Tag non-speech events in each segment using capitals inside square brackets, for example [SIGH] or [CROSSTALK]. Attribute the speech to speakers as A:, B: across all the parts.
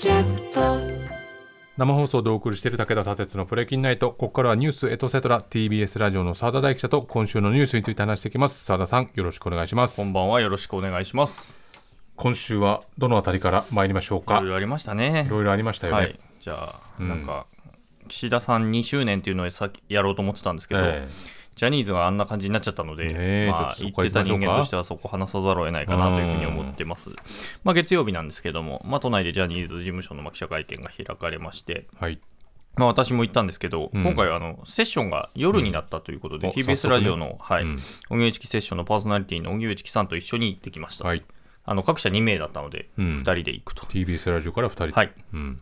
A: キャスト。
B: 生放送でお送りしている武田砂鉄のプレキンナイト。ここからはニュースエトセトラ TBS ラジオの澤田大記者と今週のニュースについて話していきます。澤田さんよろしくお願いします。
C: こんばんはよろしくお願いします。
B: 今週はどのあたりから参りましょうか？
C: いろいろありましたね。
B: い。ろいろありましたよね、
C: はい。じゃあ、なんか岸田さん2周年っていうのをさっきやろうと思ってたんですけど、
B: え
C: ジャニーズがあんな感じになっちゃったので、まあ言ってた人間としてはそこ話さざるを得ないかなというふうに思ってます。まあ月曜日なんですけども、まあ都内でジャニーズ事務所のまあ記者会見が開かれまして。
B: はい。
C: まあ、私も行ったんですけど、
B: うん。
C: 今回はあのセッションが夜になったということで、
B: うん。
C: TBS ラジオの、はい。
B: うん。
C: 荻上チキセッションのパーソナリティの荻上チキさんと一緒に行ってきました。
B: はい
C: あの各社2名だったので、
B: うん。
C: 2人で行くと。
B: TBS ラジオから2人。で
C: はい、
B: うん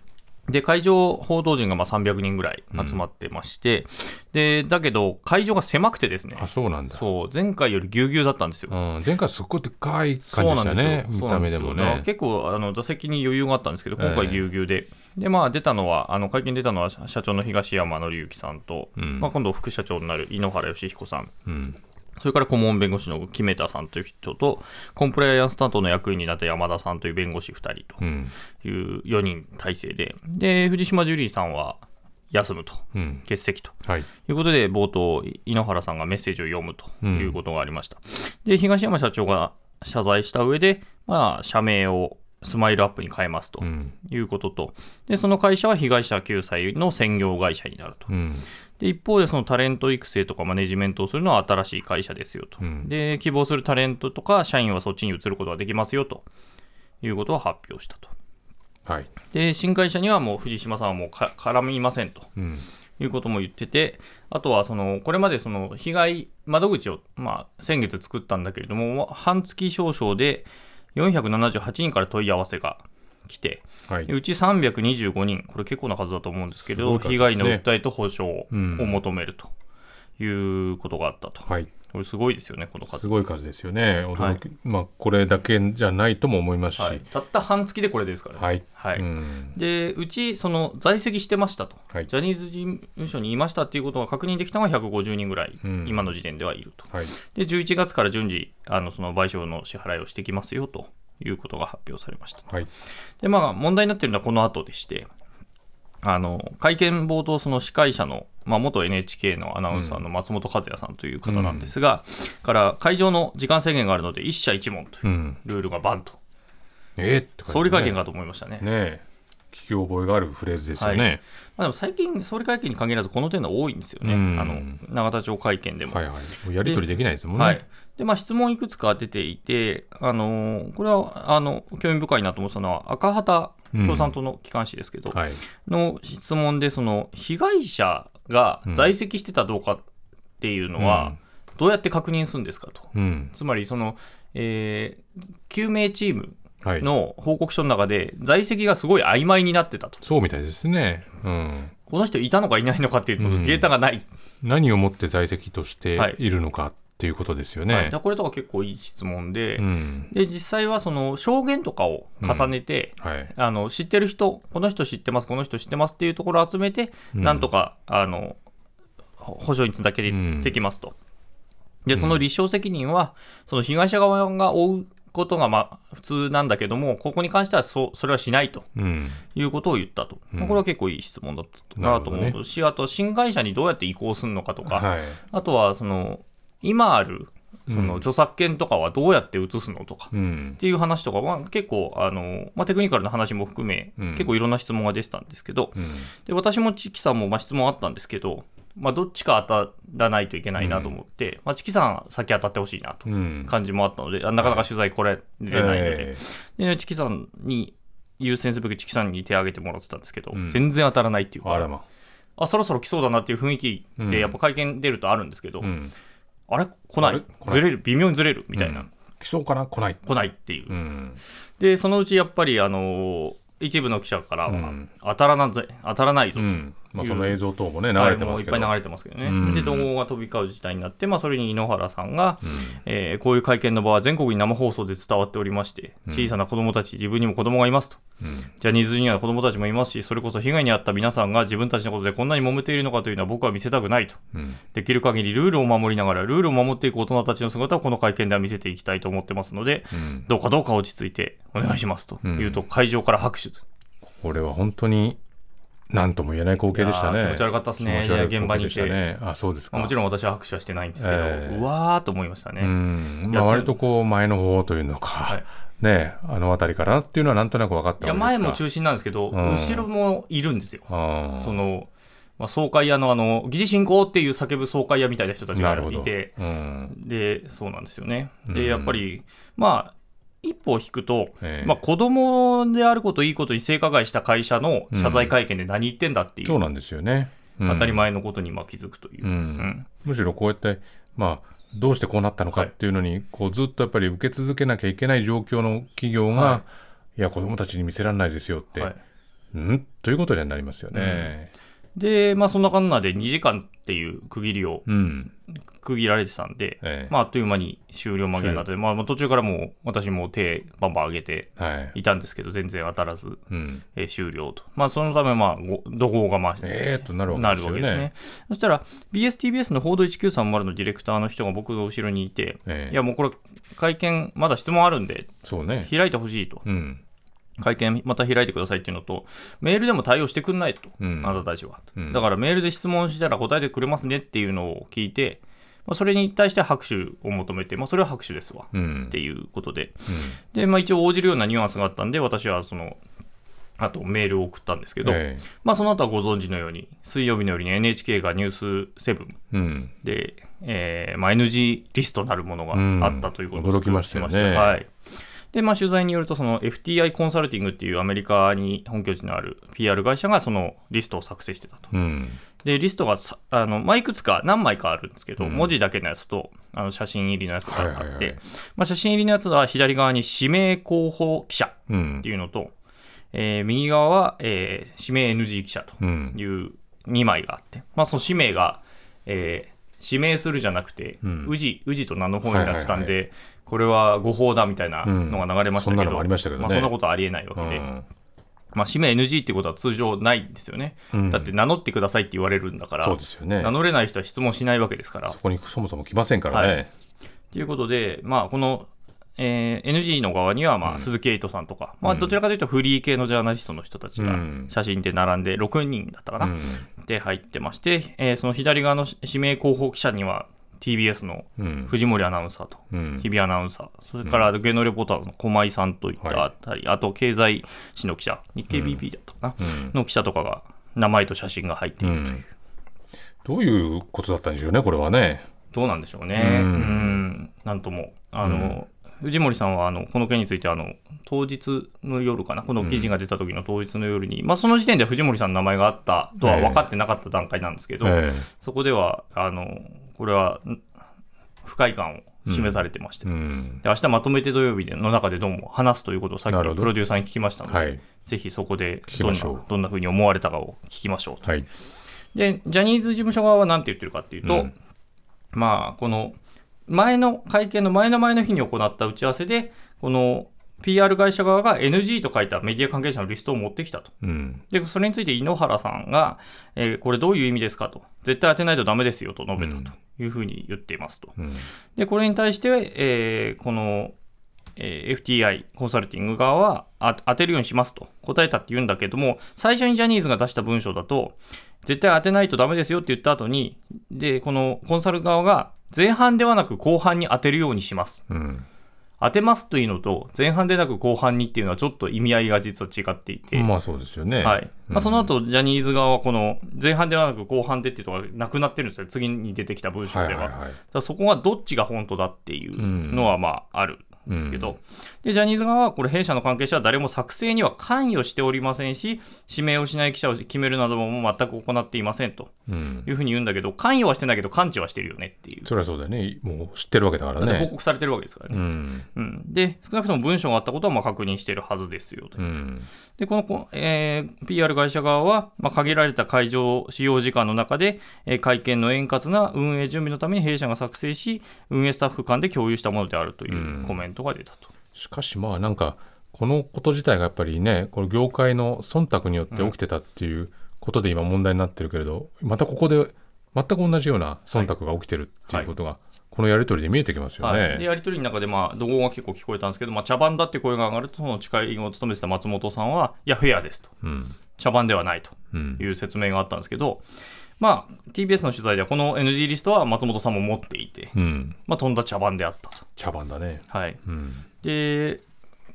C: で会場報道陣がまあ300人ぐらい集まってまして、でだけど会場が狭くてですね。
B: あそうなんだ。
C: そう前回よりぎゅうぎゅうだったんですよ。
B: うん、前回すっごいでかい感じでしたね見た目でもね。
C: 結構あの座席に余裕があったんですけど今
B: え。え
C: 回ぎゅうぎゅうで、でまあ出たのはあの会見出たのは社社長の東山紀之さんと、
B: うん。
C: まあ、今度副社長になる井ノ原快彦さん。
B: うん
C: それから顧問弁護士の木目田さんという人とコンプライアンス担当の役員になった山田さんという弁護士2人と
B: うん
C: いう4人体制でで藤島ジュリーさんは休むと
B: うん。
C: 欠席と
B: はい。
C: ということで、冒頭、井ノ原さんがメッセージを読むということがありました。で、東山社長が謝罪した上で、まあ、社名をスマイルアップに変えますと
B: うん
C: いうことと、で、その会社は被害者救済の専業会社になると。
B: うん
C: で、一方で、そのタレント育成とかマネジメントをするのは新しい会社ですよと。
B: うん
C: で、希望するタレントとか社員はそっちに移ることができますよということを発表したと。
B: はい
C: で、新会社にはもう藤島さんはもうか絡みませんと。
B: うん
C: いうことも言ってて、あとはそのこれまでその被害窓口を、まあ、先月作ったんだけれども、半月少々で478人から問い合わせが来て、
B: はい。
C: でうち325人、これ結構な数だと思うんですけど、
B: すごい数ですね。
C: 被害の訴えと補償を
B: うん。
C: 求めるということがあったと。
B: はい
C: これすごいですよね、この数。
B: す。ごい数ですよね。
C: は
B: まあこれだけじゃないとも思いますし。
C: はい、たった半月でこれですからね。
B: はい。
C: はい。
B: うん。
C: でうちその在籍してましたと、
B: はい。
C: ジャニーズ事務所にいましたっていうことが確認できたのが150人ぐらい、
B: うん。
C: 今の時点ではいると。
B: はい。
C: で11月から順次あのその賠償の支払いをしてきますよということが発表されました。
B: はい。
C: でまあ問題になっているのはこの後でしてあの会見冒頭その司会者の、まあ、元 NHK のアナウンサーの松本和也さんという方なんですが、から会場の時間制限があるので一社一問という
B: うん。
C: ルールがバンと、
B: えーって感じ
C: 総理会見
B: ね
C: かと思いましたね。
B: ねえ。聞き覚えがあるフレーズですよね、
C: まあ、でも最近、総理会見に限らずこの点が多いんですよね、
B: うん。
C: あの永田町会見でも。
B: はいはい。もうやり取りできないですもんね。
C: はい。でまあ、質問いくつか出ていて、あのーこれはあの興味深いなと思ったのは、赤旗共産党の機関紙ですけど、
B: はい。
C: の質問で、その被害者が在籍してたどうかっていうのは、どうやって確認するんですかと。
B: うん。
C: つまりその、えー救命チーム
B: はい。
C: の報告書の中で、在籍がすごい曖昧になってたと。
B: そうみたいですね。うん。
C: この人いたのかいないのかっていうの
B: うん。
C: データがない。
B: 何をもって在籍として
C: はい。
B: いるのかっていうことですよ
C: はい、
B: ね
C: だからこれとか結構いい質問で、
B: うん。
C: で実際はその証言とかを重ねて、
B: はい。
C: あの知ってる人、この人知ってます、この人知ってますっていうところを集めて、
B: うん。
C: なんとかあのほ補助につなげ
B: うん
C: てきますと。で、その立証責任は、その被害者側が負うことがまあ普通なんだけども、ここに関してはそうそれはしないと
B: うん。
C: いうことを言ったと、
B: うん。
C: まあこれは結構いい質問だったなと思うし、あと新会社にどうやって移行するのかとか、
B: はい。
C: あとはその今あるその
B: うん。
C: 著作権とかはどうやって移すのとか、
B: うん。
C: っていう話とかは結構あの、まあ、テクニカルな話も含め、
B: うん。
C: 結構いろんな質問が出てたんですけど
B: うん。
C: で私もチキさんもまあ質問あったんですけど、まあ、どっちか当たらないといけないなと思って、まあ、チキさん先当たってほしいなと
B: うん。
C: 感じもあったので、あなかなか取材来れれないので,、
B: え
C: でチキさんに優先すべきチキさんに手を挙げてもらってたんですけど、
B: うん。
C: 全然当たらないっていうか
B: ーあらま。
C: あそろそろ来そうだなっていう雰囲気
B: うん
C: でやっぱ会見出るとあるんですけど、
B: うん
C: あれ？来ない？
B: あれ？来ない。
C: ずれる？微妙にずれる？みたいな、
B: うん。来そうかな？来ない。
C: 来ないっていう、
B: うん。
C: でそのうちやっぱりあの一部の記者からは、
B: うん。
C: 当たらなぜ当たらないぞと、
B: うん。まあその映像等もね流
C: はい
B: れてますけど。
C: もういっぱい流れてますけどね、
B: うん
C: で動画が飛び交う事態になって、まあ、それに井ノ原さんが、えーこういう会見の場は全国に生放送で伝わっておりまして、小さな子供たち、自分にも子供がいますと、ジャニーズには子供たちもいますし、それこそ被害に遭った皆さんが自分たちのことでこんなに揉めているのかというのは僕は見せたくないと、
B: うん。
C: できる限りルールを守りながら、ルールを守っていく大人たちの姿をこの会見では見せていきたいと思ってますので、
B: うん。
C: どうかどうか落ち着いてお願いしますというと、会場から拍手。
B: これは本当に何とも言えない光景でしたね。
C: 気持ち悪かったですね
B: い
C: いや現場にいて
B: 光景でしたね。あ、そうですか。
C: まあもちろん私は拍手はしてないんですけど、
B: ええ
C: うわーと思いましたね。
B: まあ割とこう前の方というのか、
C: はい
B: ね、あの辺りからっていうのはなんとなく分かった
C: いや。前も中心なんですけど、
B: うん
C: 後ろもいるんですよ。
B: あー
C: その、まあ、総会屋のあの、議事進行っていう叫ぶ総会屋みたいな人たちが。いて、
B: うん、
C: で、そうなんですよね。
B: うん
C: で、やっぱり、まあ、一歩を引くと、
B: ええ。
C: まあ、子供であることいいことに性加害した会社の謝罪会見で何言ってんだっていう、
B: そうなんですよね。うん。
C: 当たり前のことにまあ気づくという。
B: うん。
C: うん。
B: むしろこうやって、まあ、どうしてこうなったのかっていうのに、こうずっとやっぱり受け続けなきゃいけない状況の企業が、、
C: はい。
B: や子どもたちに見せられないですよって、
C: はい。
B: うん？ということにはなりますよね。
C: で、まあ、そんなかんなで2時間っていう区切りを
B: うん、
C: 区切られてたんで、
B: ええ
C: まあ、あっという間に終了間際になって、まあ、まあ途中からもう私も手バンバン上げて
B: はい、
C: いたんですけど、全然当たらず、
B: うん、
C: えー終了と。まあ、そのため、まあ、ご怒号がまあ、
B: ええー、となるわ
C: な
B: けですよね。
C: そしたら、BSTBS の報道1930のディレクターの人が僕の後ろにいて、
B: ええ
C: いや、もうこれ、会見、まだ質問あるんで、
B: ね。
C: 開いてほしいと。
B: うん、
C: 会見また開いてくださいっていうのと、メールでも対応してくんないと、
B: うん。
C: あなたたちは。
B: うん。
C: だからメールで質問したら答えてくれますねっていうのを聞いて、まあ、それに対して拍手を求めて、まあ、それは拍手ですわ。
B: うん。
C: っていうことで、で、まあ、一応応じるようなニュアンスがあったんで、私はその、あとメールを送ったんですけど、
B: え
C: まあ、その後はご存知のように、水曜日のように NHK がニュース7
B: えうん、
C: で、えーまあ、NG リストなるものがあったということを
B: うん驚きましたよね。
C: はい。で、まあ、取材によると、その FTI コンサルティングっていうアメリカに本拠地のある PR 会社がそのリストを作成してたと。
B: うん、
C: で、リストがさあの、まあ、いくつか何枚かあるんですけど、
B: うん。
C: 文字だけのやつとあの写真入りのやつがあって、
B: はいはいはい
C: まあ、写真入りのやつは左側に指名候補記者
B: うん。
C: っていうのと、えー右側は、えー指名 NG 記者と
B: うん。
C: いう2枚があって、まあ、その氏名が、えー指名するじゃなくて、
B: うん。
C: 宇治、宇治と名の方になってたんで、
B: はいは
C: これは誤報だみたいなのが流れましたけど、
B: うんそんなましたけどね。
C: あ、そんなことはありえないわけで、
B: うん。
C: まあ、氏名 NG っていうことは通常ないんですよね。
B: うん。
C: だって名乗ってくださいって言われるんだから、
B: そうですよね。
C: 名乗れない人は質問しないわけですから。
B: そこにそもそも来ませんからね、
C: はい。ということで、まあ、この、えー NG の側には、まあ、鈴木エイトさんとか、まあ、どちらかというとフリー系のジャーナリストの人たちが
B: うん。
C: 写真で並んで6人だったかな、
B: うん。
C: で入ってまして、えーその左側の指名候補記者には TBS の
B: うん。
C: 藤森アナウンサーと、
B: うん。
C: 日比アナウンサー、それから芸能レポーターの駒井さんといったあたり、あと経済誌の記者、日経 BP だったかな、
B: うん。
C: の記者とかが名前と写真が入っているという、
B: うん。どういうことだったんでしょうねこれはね。
C: どうなんでしょうね、
B: う
C: うん。ん、なんとも、あの、藤森さんはあのこの件についてあの当日の夜かな、この記事が出た時の当日の夜に、まあ、その時点では藤森さんの名前があったとは分かってなかった段階なんですけど、
B: え
C: そこではあのこれはん不快感を示されてまして、
B: えうん。
C: で明日まとめて土曜日の中でどうも話すということをさっき
B: なるほど。
C: プロデューサーに聞きましたので、
B: はい。
C: ぜひそこでどんなどんなふうに思われたかを聞きましょうと。
B: はい。
C: で、ジャニーズ事務所側は何て言ってるかっていうと、
B: うん。
C: まあ、この前の会見の前の前の日に行った打ち合わせで、この PR 会社側が NG と書いたメディア関係者のリストを持ってきたと。
B: うん
C: で、それについて井ノ原さんが、えーこれどういう意味ですかと。絶対当てないとダメですよと述べたというふうに言っていますと。
B: うん
C: で、これに対して、えーこの、えー FTI コンサルティング側はあ当てるようにしますと答えたって言うんだけども、最初にジャニーズが出した文章だと、絶対当てないとダメですよって言った後に、で、このコンサル側が前半ではなく後半に当てるようにします。
B: うん。
C: 当てますというのと、前半でなく後半にっていうのはちょっと意味合いが実は違っていて、
B: まあそうですよね。
C: はい。まあ、その後ジャニーズ側はこの前半ではなく後半でっていうのがなくなってるんですよ、次に出てきた文章では。
B: はいはいはい。
C: だからそこがどっちが本当だっていうのはまあある。んですけど、
B: うん。
C: でジャニーズ側はこれ弊社の関係者は誰も作成には関与しておりませんし指名をしない記者を決めるなども全く行っていませんと。
B: うん。
C: いうふうに言うんだけど関与はしてないけど関知はしてるよねっていう。
B: そりゃそうだよね。もう知ってるわけだから
C: だって報
B: ね
C: 告されてるわけですからね。
B: うん。
C: うん、で少なくとも文章があったことはまあ確認しているはずですよと。
B: うん。
C: で、このこ、えー PR 会社側は、まあ、限られた会場使用時間の中で、えー会見の円滑な運営準備のために弊社が作成し、運営スタッフ間で共有したものであるというコメントが出たと。
B: しかしまあなんかこのこと自体がやっぱりねこの業界の忖度によって起きてたっていうことで今問題になってるけれど、またここで全く同じような忖度が起きてるっていうことが、このやり取りで見えてきますよね。
C: はい、でやり取りの中で、まあ、怒号が結構聞こえたんですけど、まあ、茶番だって声が上がると、その誓いを務めてた松本さんは、いや、フェアですと、
B: うん。
C: 茶番ではないと
B: うん。
C: いう説明があったんですけど、まあ、TBS の取材では、この NG リストは松本さんも持っていて、
B: うん、
C: まあ、とんだ茶番であったと。
B: 茶番だね。
C: はい、
B: うん
C: で、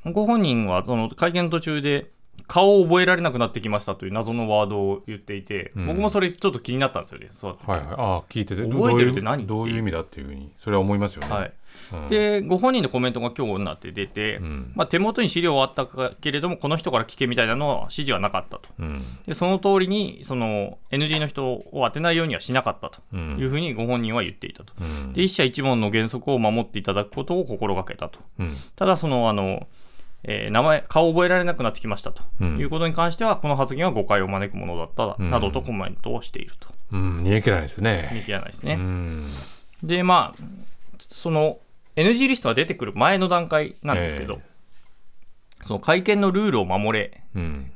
C: ご本人はその会見の途中で、顔を覚えられなくなってきましたという謎のワードを言っていて、
B: うん。
C: 僕もそれちょっと気になったんですよね、そう。
B: はいはい、ああ聞いてて。
C: 覚えてるって何？
B: どういう意味だっていうふうにそれは思いますよね。
C: はい。
B: うん、
C: でご本人のコメントが今日になって出て、
B: うん。
C: まあ、手元に資料はあったけれども、この人から聞けみたいなのは指示はなかったと。
B: うん。
C: でその通りにその NG の人を当てないようにはしなかったと
B: うん。
C: いうふうにご本人は言っていたと。
B: うん。
C: で一社一問の原則を守っていただくことを心がけたと。
B: うん。
C: ただそのあの、えー名前、顔を覚えられなくなってきましたと
B: うん
C: いうことに関しては、この発言は誤解を招くものだった
B: うん
C: などとコメントをしていると。
B: うん、煮え切らないです
C: 見
B: ね。
C: 切らないですね。
B: うん
C: で、まあ、その NG リストが出てくる前の段階なんですけど、
B: え
C: その会見のルールを守れ
B: うん、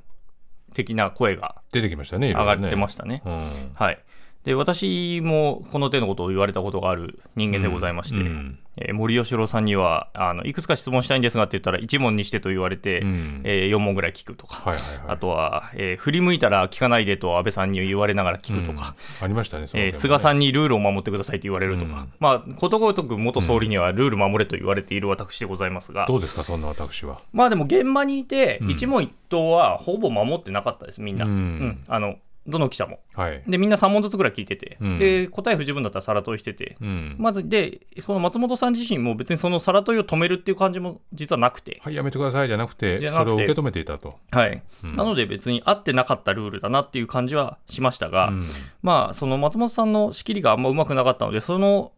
C: 的な声が
B: 出てきましたね、
C: 上がってましたね。
B: うん
C: はい。で、私もこの手のことを言われたことがある人間でございまして、
B: うん。
C: えー森喜朗さんにはあの、いくつか質問したいんですがって言ったら、1問にしてと言われて、
B: うん。
C: え4問ぐらい聞くとか、
B: はいはいはい。
C: あとは、えー振り向いたら聞かないでと安倍さんに言われながら聞くとか、
B: うん。ありましたね、その
C: えー菅さんにルールを守ってくださいと言われるとか、
B: うん。
C: まあ、ことごとく元総理にはルール守れと言われている私でございますが、
B: どうですか、そんな私は？
C: まあでも現場にいて、
B: うん。
C: 一問一答はほぼ守ってなかったです、みんな。
B: うん。
C: うん。あのどの記者も。
B: はい。
C: で、みんな3問ずつぐらい聞いてて、
B: うん
C: で、答え不十分だったら皿問いしてて、
B: うん。
C: まず、で、この松本さん自身も別にその皿問いを止めるっていう感じも実はなくて、
B: はい、やめてくださいじゃなくて、それを受け止めていたと。
C: はい。
B: うん
C: なので別に合ってなかったルールだなっていう感じはしましたが、
B: うん
C: まあ、その松本さんの仕切りがあんまうまくなかったので、その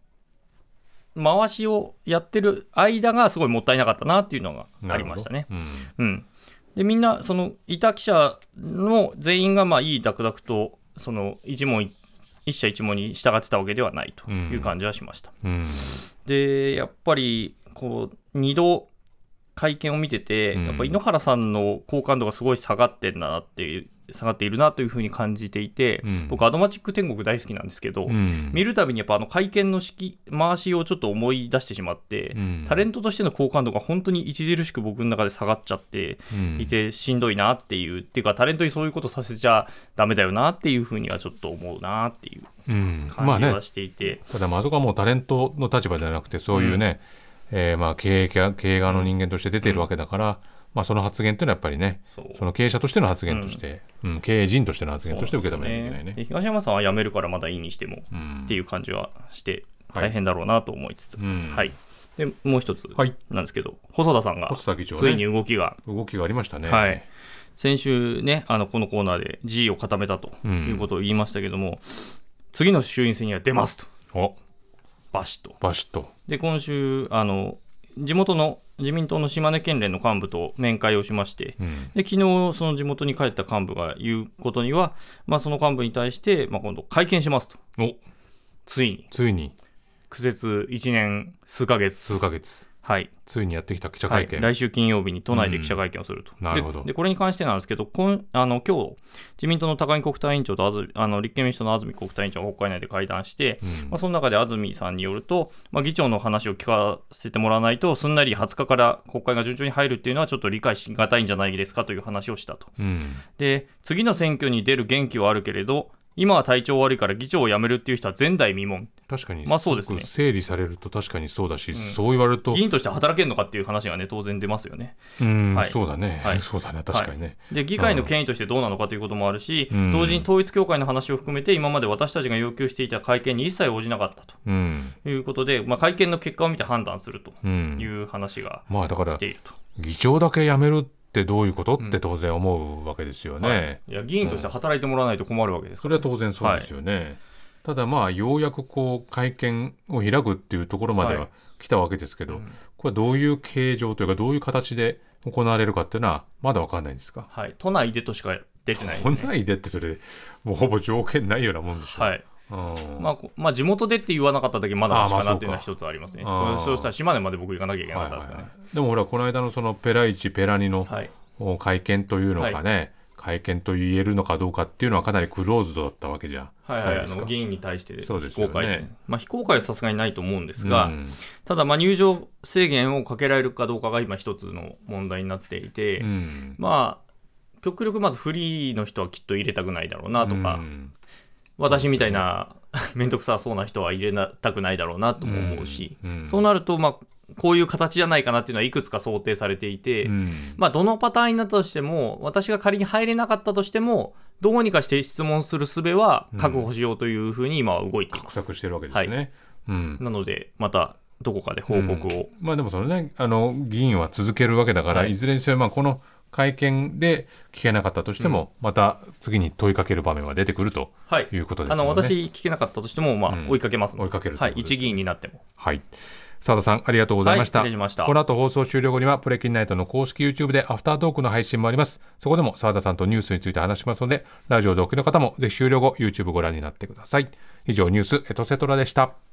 C: 回しをやってる間がすごいもったいなかったなっていうのがありましたね。うん、でみんな、そのいた記者の全員がまあいいダクダクと、その一問一一社一問に従ってたわけではないという感じはしました。
B: うん。うん
C: で、やっぱりこう2度会見を見てて、
B: うん
C: やっぱ井ノ原さんの好感度がすごい下がってんだなっていう、下がっているなというふうに感じていて、
B: うん。
C: 僕、アドマチック天国大好きなんですけど、
B: うん。
C: 見るたびにやっぱあの会見の式回しをちょっと思い出してしまって、
B: うん。
C: タレントとしての好感度が本当に著しく僕の中で下がっちゃって
B: うん。
C: いてしんどいなっていう、っていうかタレントにそういうことさせちゃダメだよなっていうふうにはちょっと思うなっていう感じは、していて、
B: ただ、まあそこはもうタレントの立場ではなくて、そういうね、えーまあ経営家経営側の人間として出ているわけだから、まあ、その発言というのはやっぱりね、
C: そ
B: の経営者としての発言として、うん。経営人としての発言として受け止めなきゃいけないね。
C: で東山さんは辞めるからまだいいにしても
B: うん。
C: っていう感じはして
B: はい。
C: 大変だろうなと思いつつ、
B: うん。
C: はい、でもう一つ
B: はい。
C: なんですけど、細田さんがついに動きが、
B: 動きがありましたね。
C: はい、先週ね、あのこのコーナーで G を固めたということを言いましたけども、次の衆院選には出ますと、
B: お。
C: バシッと。
B: バシッと。
C: で、今週、あの地元の自民党の島根県連の幹部と面会をしまして、
B: うん。
C: で昨日その地元に帰った幹部が言うことには、まあ、その幹部に対して、まあ、今度、会見しますと、
B: お。
C: ついに、
B: ついに。
C: 苦節1年数ヶ月、
B: 数ヶ月、
C: はい
B: ついにやってきた記者
C: はい、
B: 会見。
C: 来週金曜日に都内で記者会見をすると。
B: うんなるほど
C: ででこれに関してなんですけど、今あの今日自民党の高木国対委員長と安住あの立憲民主党の安住国対委員長が国会内で会談して、
B: うん
C: まあ、その中で安住さんによると、まあ、議長の話を聞かせてもらわないと、すんなり20日から国会が順調に入るっていうのは、ちょっと理解しがたいんじゃないですかという話をしたと。
B: うん
C: で、次の選挙に出る元気はあるけれど、今は体調悪いから議長を辞めるっていう人は前代未聞、
B: 確かに、
C: まあそうですね。
B: 整理されると確かにそうだし、そう言われると、
C: 議員として働けるのかっていう話がね、当然出ますよね。
B: うん、
C: はい。
B: そうだね、
C: はい。
B: そうだね、確かにね。
C: で議会の権威としてどうなのかということもあるし、
B: うん。
C: 同時に統一教会の話を含めて、今まで私たちが要求していた会見に一切応じなかった
B: うん、
C: ということで、まあ、会見の結果を見て判断すると
B: うん。
C: い、う話が
B: まあだから
C: 来て、いると。
B: 議長だけ辞めるってどういうことって当然思うわけですよね。
C: はいいや議員として働いてもらわないと困るわけですから、
B: それは当然そうですよね。ただまあようやくこう会見を開くっていうところまで
C: は
B: はい来たわけですけど、
C: うん
B: これはどういう形状というかどういう形で行われるかっていうのはまだわかんないんですか？
C: はい、都内でとしか出てないですね。
B: 来ないでってそれもうほぼ条件ないようなもんでしょ。
C: はい
B: うん
C: まあこまあ、地元でって言わなかっただけまだマシかなっていうのは一つありますね。
B: そうかあー。
C: そうしたら島根まで僕行かなきゃいけなかったですからね。
B: はいはいはい。でもほらこの間のそのペラ1ペラ2の会見というのがね、会見と言えるのかどうかっていうのはかなりクローズドだったわけじゃ
C: はいはい、あ。の議員に対して
B: そうですよね。
C: 非公開で、まあ、非公開はさすがにないと思うんですが、
B: うん。
C: ただ、まあ、入場制限をかけられるかどうかが今、一つの問題になっていて、
B: うん。
C: まあ、極力まずフリーの人はきっと入れたくないだろうなとか、
B: うん
C: 私みたいな [LAUGHS] 面倒くさそうな人は入れなたくないだろうなとも思うし、
B: うん。
C: そうなると、まあ、こういう形じゃないかなっていうのはいくつか想定されていて、
B: うん。
C: まあ、どのパターンになったとしても、私が仮に入れなかったとしても、どうにかして質問する術は確保しようというふうに今は動いています。
B: してるわけですね。うん。
C: なので、またどこかで報告を。
B: まあでもそのねあの議員は続けるわけだから、
C: はい。
B: い、ずれにせよまあこの会見で聞けなかったとしても、また次に問いかける場面は出てくると
C: はい。
B: いうことです
C: あ
B: よね。
C: の私、聞けなかったとしても、まあ
B: うん
C: 追いかけます
B: 追いかけると
C: はい一議員になっても。
B: はい。澤田さん、ありがとうございました。
C: はいした
B: この後放送終了後には、プレキンナイトの公式 YouTube でアフタートークの配信もあります。そこでも澤田さんとニュースについて話しますので、ラジオ同期の方もぜひ終了後、YouTube ご覧になってください。以上、ニュースエトセトラでした。